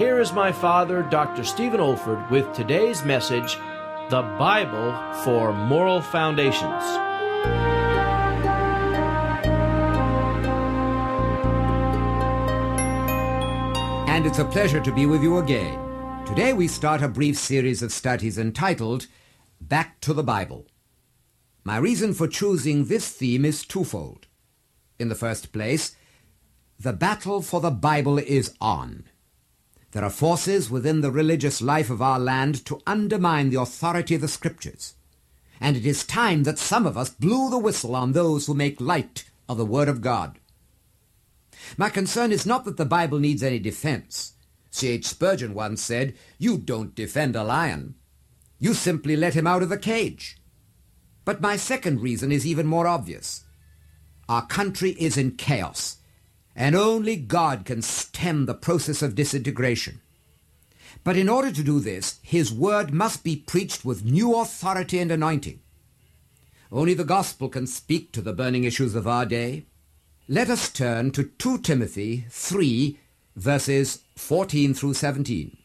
Here is my father, Dr. Stephen Olford, with today's message The Bible for Moral Foundations. And it's a pleasure to be with you again. Today we start a brief series of studies entitled Back to the Bible. My reason for choosing this theme is twofold. In the first place, the battle for the Bible is on. There are forces within the religious life of our land to undermine the authority of the Scriptures. And it is time that some of us blew the whistle on those who make light of the Word of God. My concern is not that the Bible needs any defense. C.H. Spurgeon once said, You don't defend a lion. You simply let him out of the cage. But my second reason is even more obvious. Our country is in chaos and only God can stem the process of disintegration. But in order to do this, his word must be preached with new authority and anointing. Only the gospel can speak to the burning issues of our day. Let us turn to 2 Timothy 3, verses 14 through 17.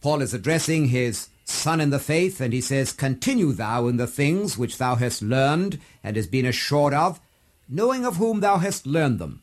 Paul is addressing his son in the faith, and he says, Continue thou in the things which thou hast learned and hast been assured of, knowing of whom thou hast learned them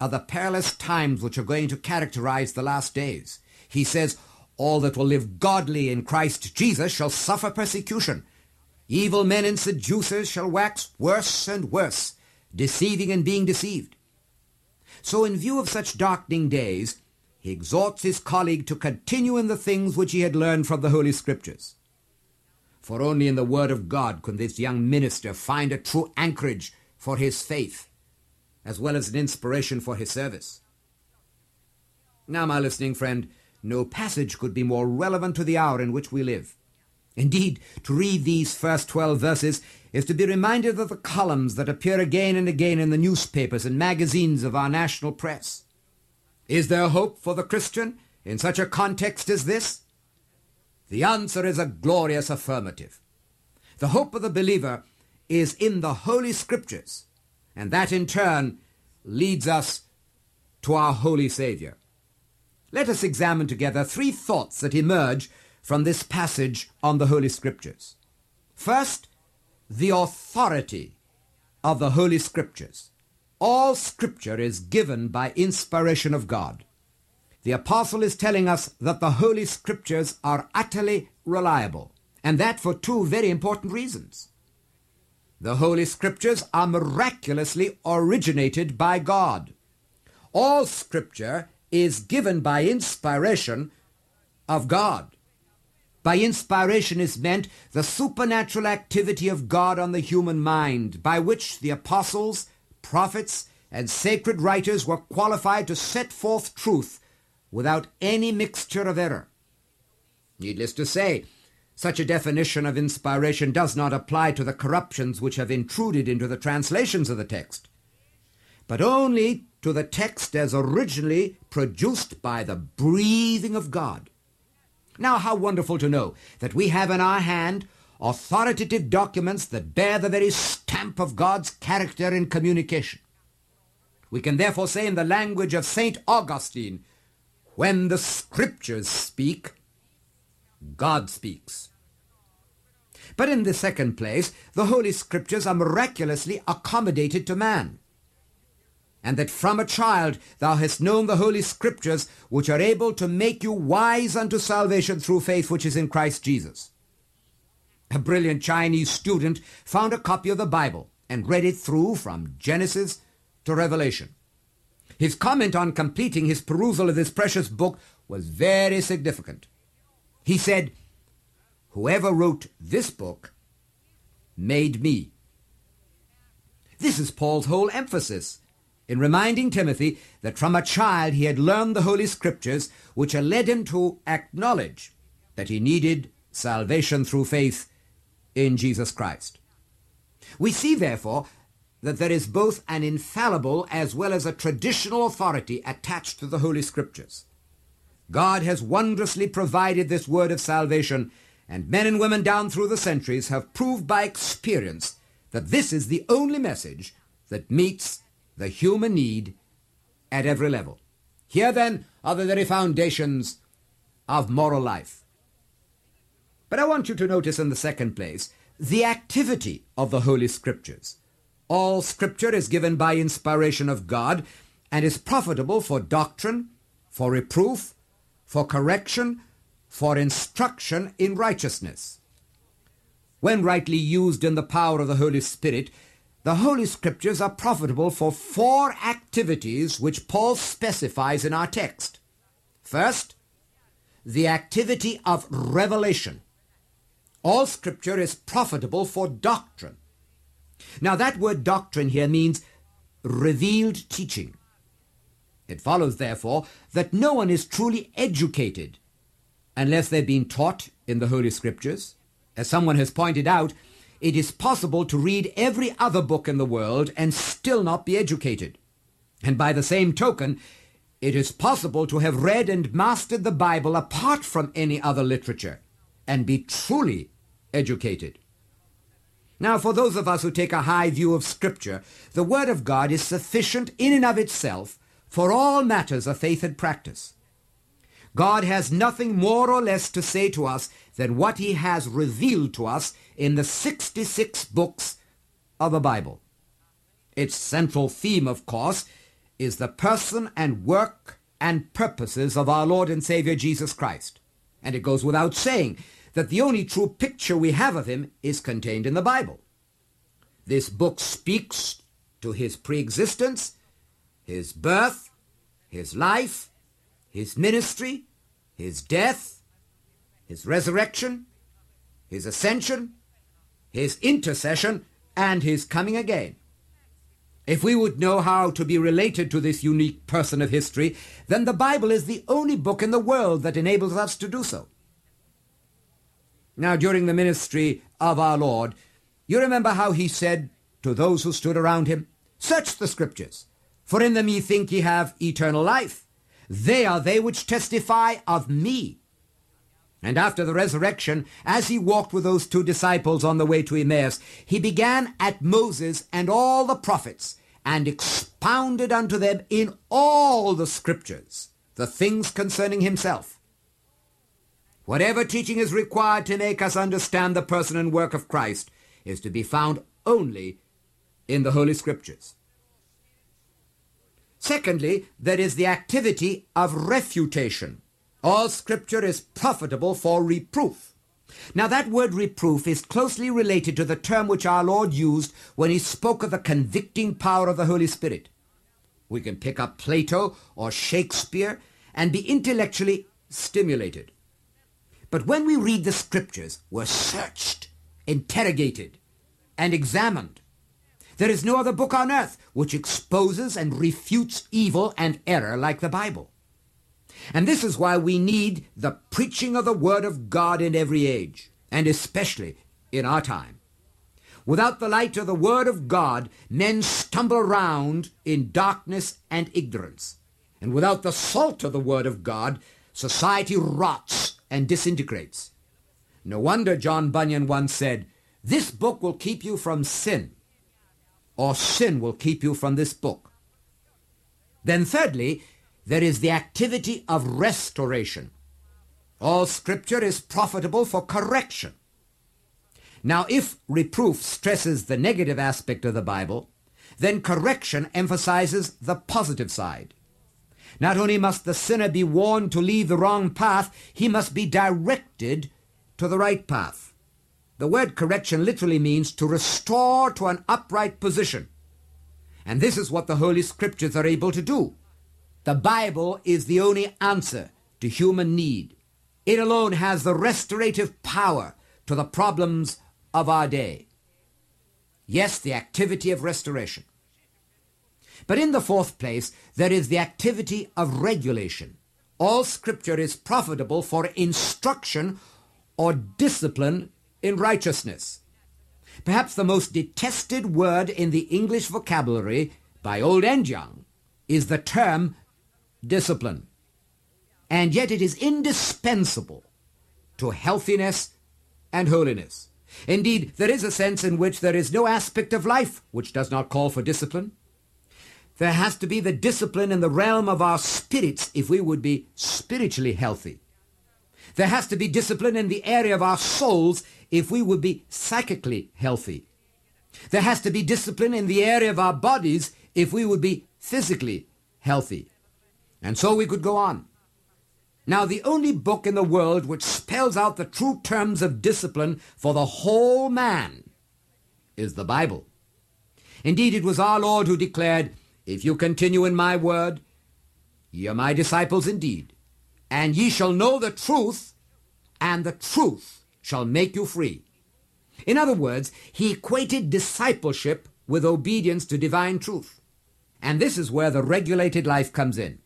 are the perilous times which are going to characterize the last days. He says, All that will live godly in Christ Jesus shall suffer persecution. Evil men and seducers shall wax worse and worse, deceiving and being deceived. So, in view of such darkening days, he exhorts his colleague to continue in the things which he had learned from the Holy Scriptures. For only in the Word of God can this young minister find a true anchorage for his faith as well as an inspiration for his service. Now, my listening friend, no passage could be more relevant to the hour in which we live. Indeed, to read these first twelve verses is to be reminded of the columns that appear again and again in the newspapers and magazines of our national press. Is there hope for the Christian in such a context as this? The answer is a glorious affirmative. The hope of the believer is in the Holy Scriptures, and that in turn leads us to our Holy Savior. Let us examine together three thoughts that emerge from this passage on the Holy Scriptures. First, the authority of the Holy Scriptures. All Scripture is given by inspiration of God. The Apostle is telling us that the Holy Scriptures are utterly reliable, and that for two very important reasons. The Holy Scriptures are miraculously originated by God. All Scripture is given by inspiration of God. By inspiration is meant the supernatural activity of God on the human mind, by which the apostles, prophets, and sacred writers were qualified to set forth truth without any mixture of error. Needless to say, such a definition of inspiration does not apply to the corruptions which have intruded into the translations of the text, but only to the text as originally produced by the breathing of God. Now, how wonderful to know that we have in our hand authoritative documents that bear the very stamp of God's character in communication. We can therefore say in the language of St. Augustine, when the scriptures speak, God speaks. But in the second place, the Holy Scriptures are miraculously accommodated to man. And that from a child thou hast known the Holy Scriptures, which are able to make you wise unto salvation through faith which is in Christ Jesus. A brilliant Chinese student found a copy of the Bible and read it through from Genesis to Revelation. His comment on completing his perusal of this precious book was very significant. He said, Whoever wrote this book made me. This is Paul's whole emphasis. in reminding Timothy that from a child he had learned the Holy Scriptures, which had led him to acknowledge that he needed salvation through faith in Jesus Christ. We see, therefore, that there is both an infallible as well as a traditional authority attached to the Holy Scriptures. God has wondrously provided this word of salvation, and men and women down through the centuries have proved by experience that this is the only message that meets the human need at every level. Here, then, are the very foundations of moral life. But I want you to notice in the second place the activity of the Holy Scriptures. All Scripture is given by inspiration of God and is profitable for doctrine, for reproof, for correction, for instruction in righteousness. When rightly used in the power of the Holy Spirit, the Holy Scriptures are profitable for four activities which Paul specifies in our text. First, the activity of revelation. All Scripture is profitable for doctrine. Now, that word doctrine here means revealed teaching. It follows, therefore, that no one is truly educated unless they've been taught in the Holy Scriptures. As someone has pointed out, it is possible to read every other book in the world and still not be educated. And by the same token, it is possible to have read and mastered the Bible apart from any other literature and be truly educated. Now, for those of us who take a high view of Scripture, the Word of God is sufficient in and of itself for all matters of faith and practice. God has nothing more or less to say to us than what He has revealed to us in the 66 books of the Bible. Its central theme, of course, is the person and work and purposes of our Lord and Savior Jesus Christ. And it goes without saying that the only true picture we have of him is contained in the Bible. This book speaks to his preexistence, his birth, his life, his ministry, his death, his resurrection, his ascension, his intercession, and his coming again. If we would know how to be related to this unique person of history, then the Bible is the only book in the world that enables us to do so. Now, during the ministry of our Lord, you remember how he said to those who stood around him, Search the Scriptures, for in them ye think ye have eternal life. They are they which testify of me. And after the resurrection, as he walked with those two disciples on the way to Emmaus, he began at Moses and all the prophets, and expounded unto them in all the Scriptures the things concerning himself. Whatever teaching is required to make us understand the person and work of Christ is to be found only in the Holy Scriptures. Secondly, there is the activity of refutation. All Scripture is profitable for reproof. Now, that word reproof is closely related to the term which our Lord used when he spoke of the convicting power of the Holy Spirit. We can pick up Plato or Shakespeare and be intellectually stimulated. But when we read the scriptures, we're searched, interrogated, and examined. There is no other book on earth which exposes and refutes evil and error like the Bible. And this is why we need the preaching of the Word of God in every age, and especially in our time. Without the light of the Word of God, men stumble around in darkness and ignorance. And without the salt of the Word of God, society rots and disintegrates. No wonder John Bunyan once said, This book will keep you from sin, or sin will keep you from this book. Then, thirdly, there is the activity of restoration. All scripture is profitable for correction. Now, if reproof stresses the negative aspect of the Bible, then correction emphasizes the positive side. Not only must the sinner be warned to leave the wrong path, he must be directed to the right path. The word correction literally means to restore to an upright position. And this is what the Holy Scriptures are able to do. The Bible is the only answer to human need. It alone has the restorative power to the problems of our day. Yes, the activity of restoration. But in the fourth place, there is the activity of regulation. All scripture is profitable for instruction or discipline in righteousness. Perhaps the most detested word in the English vocabulary by old and young is the term discipline. And yet it is indispensable to healthiness and holiness. Indeed, there is a sense in which there is no aspect of life which does not call for discipline. There has to be the discipline in the realm of our spirits if we would be spiritually healthy. There has to be discipline in the area of our souls if we would be psychically healthy. There has to be discipline in the area of our bodies if we would be physically healthy. And so we could go on. Now, the only book in the world which spells out the true terms of discipline for the whole man is the Bible. Indeed, it was our Lord who declared, If you continue in my word, ye are my disciples indeed, and ye shall know the truth, and the truth shall make you free. In other words, he equated discipleship with obedience to divine truth. And this is where the regulated life comes in.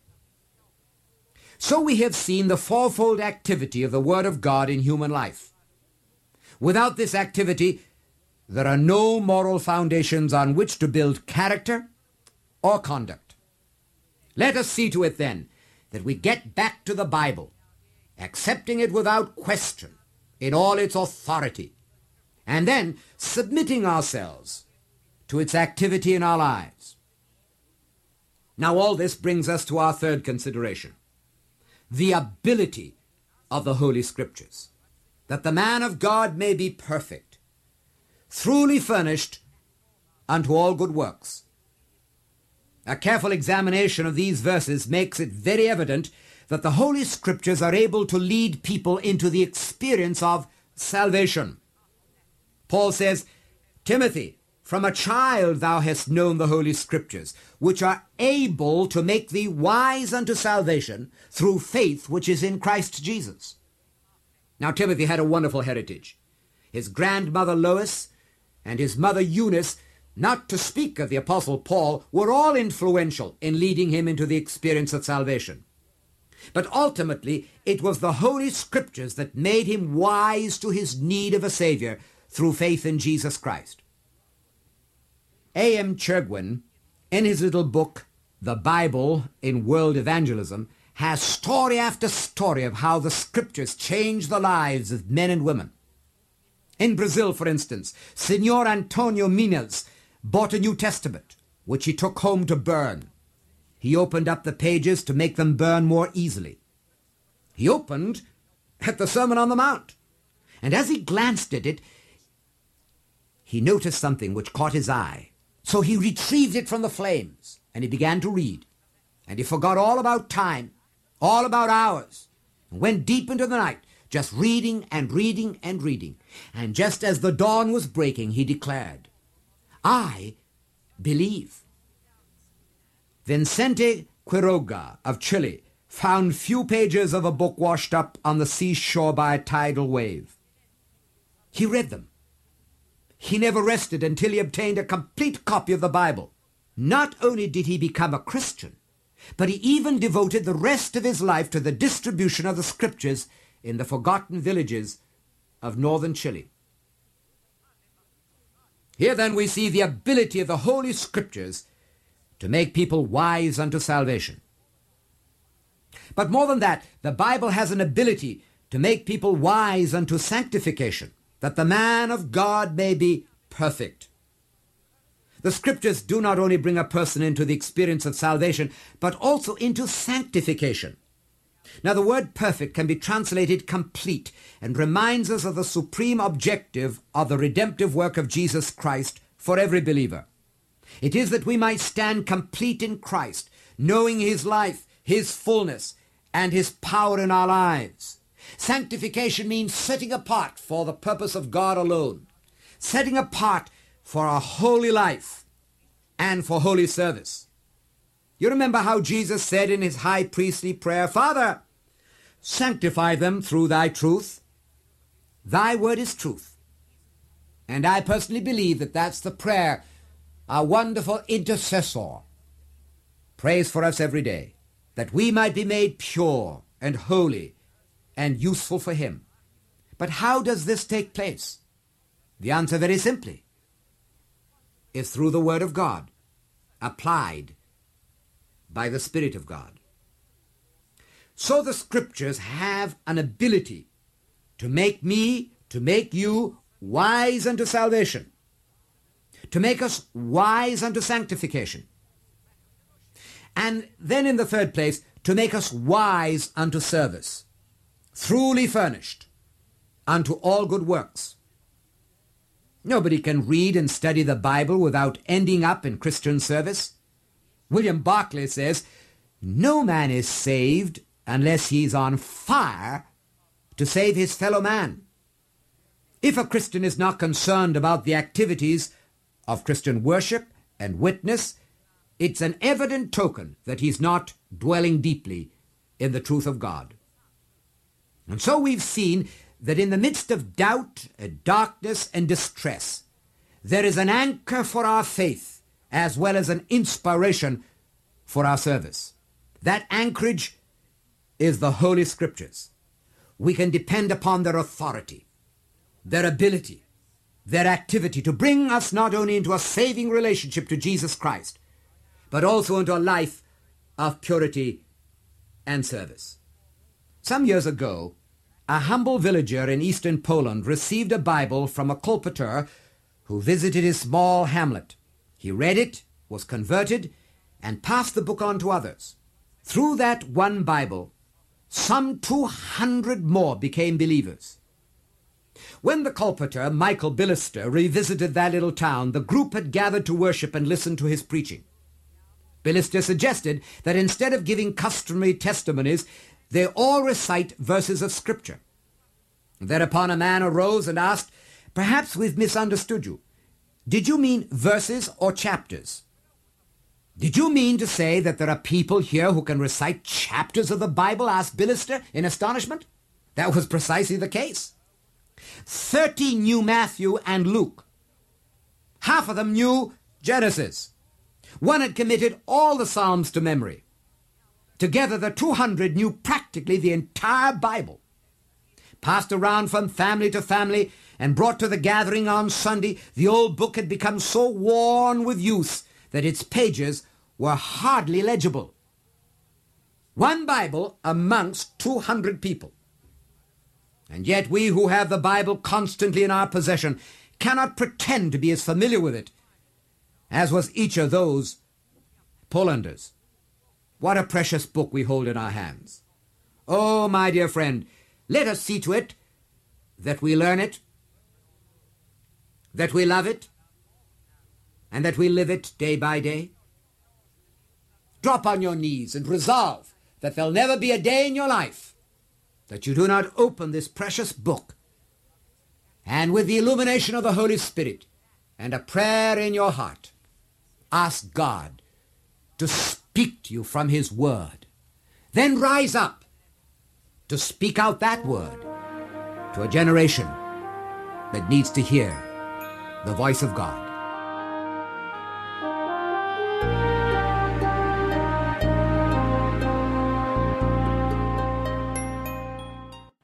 So we have seen the fourfold activity of the Word of God in human life. Without this activity, there are no moral foundations on which to build character or conduct. Let us see to it then that we get back to the Bible, accepting it without question in all its authority, and then submitting ourselves to its activity in our lives. Now all this brings us to our third consideration the ability of the Holy Scriptures, that the man of God may be perfect, truly furnished unto all good works. A careful examination of these verses makes it very evident that the Holy Scriptures are able to lead people into the experience of salvation. Paul says, Timothy, from a child thou hast known the Holy Scriptures, which are able to make thee wise unto salvation through faith which is in Christ Jesus. Now, Timothy had a wonderful heritage. His grandmother Lois and his mother Eunice, not to speak of the Apostle Paul, were all influential in leading him into the experience of salvation. But ultimately, it was the Holy Scriptures that made him wise to his need of a Savior through faith in Jesus Christ. A.M. Chirgwin, in his little book, The Bible in World Evangelism, has story after story of how the scriptures change the lives of men and women. In Brazil, for instance, Senor Antonio Minas bought a New Testament, which he took home to burn. He opened up the pages to make them burn more easily. He opened at the Sermon on the Mount, and as he glanced at it, he noticed something which caught his eye. So he retrieved it from the flames and he began to read. And he forgot all about time, all about hours, and went deep into the night, just reading and reading and reading. And just as the dawn was breaking, he declared, I believe. Vicente Quiroga of Chile found few pages of a book washed up on the seashore by a tidal wave. He read them he never rested until he obtained a complete copy of the Bible. Not only did he become a Christian, but he even devoted the rest of his life to the distribution of the scriptures in the forgotten villages of northern Chile. Here then we see the ability of the Holy Scriptures to make people wise unto salvation. But more than that, the Bible has an ability to make people wise unto sanctification that the man of God may be perfect. The scriptures do not only bring a person into the experience of salvation, but also into sanctification. Now, the word perfect can be translated complete and reminds us of the supreme objective of the redemptive work of Jesus Christ for every believer. It is that we might stand complete in Christ, knowing his life, his fullness, and his power in our lives. Sanctification means setting apart for the purpose of God alone, setting apart for a holy life and for holy service. You remember how Jesus said in his high priestly prayer, Father, sanctify them through thy truth. Thy word is truth. And I personally believe that that's the prayer our wonderful intercessor, prays for us every day that we might be made pure and holy and useful for Him. But how does this take place? The answer very simply is through the Word of God, applied by the Spirit of God. So the Scriptures have an ability to make me, to make you wise unto salvation, to make us wise unto sanctification, and then in the third place, to make us wise unto service, truly furnished unto all good works. Nobody can read and study the Bible without ending up in Christian service. William Barclay says, No man is saved unless he's on fire to save his fellow man. If a Christian is not concerned about the activities of Christian worship and witness, it's an evident token that he's not dwelling deeply in the truth of God. And so we've seen that in the midst of doubt, and darkness, and distress, there is an anchor for our faith as well as an inspiration for our service. That anchorage is the Holy Scriptures. We can depend upon their authority, their ability, their activity to bring us not only into a saving relationship to Jesus Christ, but also into a life of purity and service. Some years ago, a humble villager in eastern Poland received a Bible from a colporteur who visited his small hamlet. He read it, was converted, and passed the book on to others. Through that one Bible, some 200 more became believers. When the colporteur, Michael Billester, revisited that little town, the group had gathered to worship and listen to his preaching. Billester suggested that instead of giving customary testimonies, they all recite verses of Scripture. Thereupon a man arose and asked, Perhaps we've misunderstood you. Did you mean verses or chapters? Did you mean to say that there are people here who can recite chapters of the Bible? asked Billester in astonishment. That was precisely the case. Thirty knew Matthew and Luke. Half of them knew Genesis. One had committed all the Psalms to memory. Together, the 200 knew practically the entire Bible. Passed around from family to family and brought to the gathering on Sunday, the old book had become so worn with use that its pages were hardly legible. One Bible amongst 200 people. And yet we who have the Bible constantly in our possession cannot pretend to be as familiar with it as was each of those Polanders. What a precious book we hold in our hands. Oh, my dear friend, let us see to it that we learn it, that we love it, and that we live it day by day. Drop on your knees and resolve that there'll never be a day in your life that you do not open this precious book and with the illumination of the Holy Spirit and a prayer in your heart, Ask God to speak to you from His Word. Then rise up to speak out that Word to a generation that needs to hear the voice of God.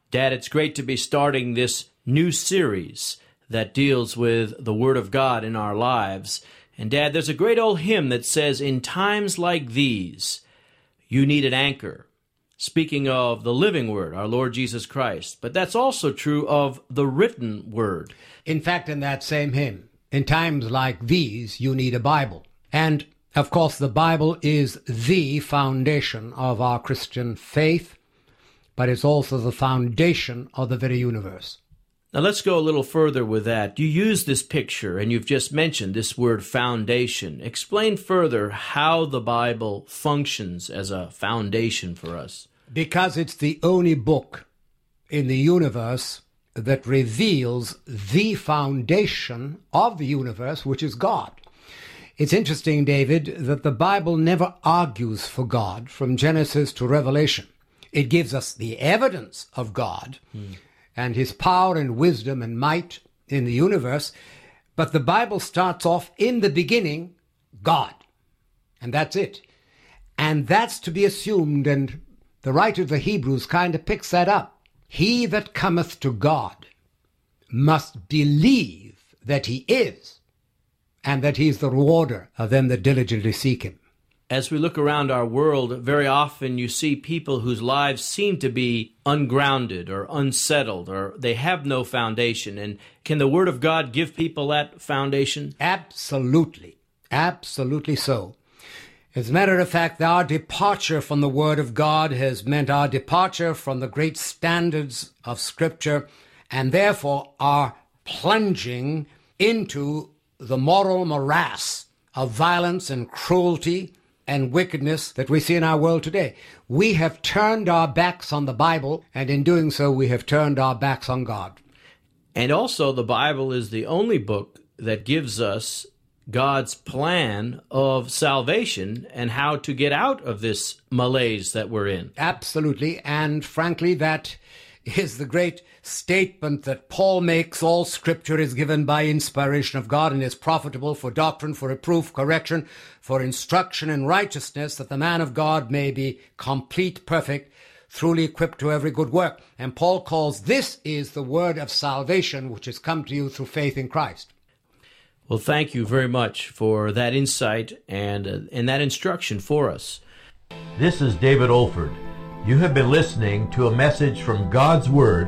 Dad, it's great to be starting this new series that deals with the Word of God in our lives. And Dad, there's a great old hymn that says, In times like these, you need an anchor. Speaking of the living word, our Lord Jesus Christ. But that's also true of the written word. In fact, in that same hymn, in times like these, you need a Bible. And of course, the Bible is the foundation of our Christian faith, but it's also the foundation of the very universe. Now let's go a little further with that. You use this picture and you've just mentioned this word foundation. Explain further how the Bible functions as a foundation for us. Because it's the only book in the universe that reveals the foundation of the universe, which is God. It's interesting, David, that the Bible never argues for God from Genesis to Revelation. It gives us the evidence of God. Hmm and his power and wisdom and might in the universe. But the Bible starts off in the beginning, God. And that's it. And that's to be assumed, and the writer of the Hebrews kind of picks that up. He that cometh to God must believe that he is, and that he is the rewarder of them that diligently seek him. As we look around our world, very often you see people whose lives seem to be ungrounded or unsettled or they have no foundation. And can the Word of God give people that foundation? Absolutely. Absolutely so. As a matter of fact, our departure from the Word of God has meant our departure from the great standards of Scripture and therefore our plunging into the moral morass of violence and cruelty and wickedness that we see in our world today. We have turned our backs on the Bible, and in doing so, we have turned our backs on God. And also, the Bible is the only book that gives us God's plan of salvation and how to get out of this malaise that we're in. Absolutely. And frankly, that is the great statement that Paul makes all scripture is given by inspiration of God and is profitable for doctrine, for reproof, correction, for instruction in righteousness, that the man of God may be complete, perfect, truly equipped to every good work. And Paul calls this is the word of salvation which has come to you through faith in Christ. Well, thank you very much for that insight and, uh, and that instruction for us. This is David Olford. You have been listening to a message from God's Word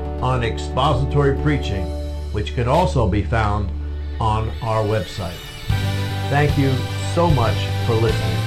on expository preaching, which can also be found on our website. Thank you so much for listening.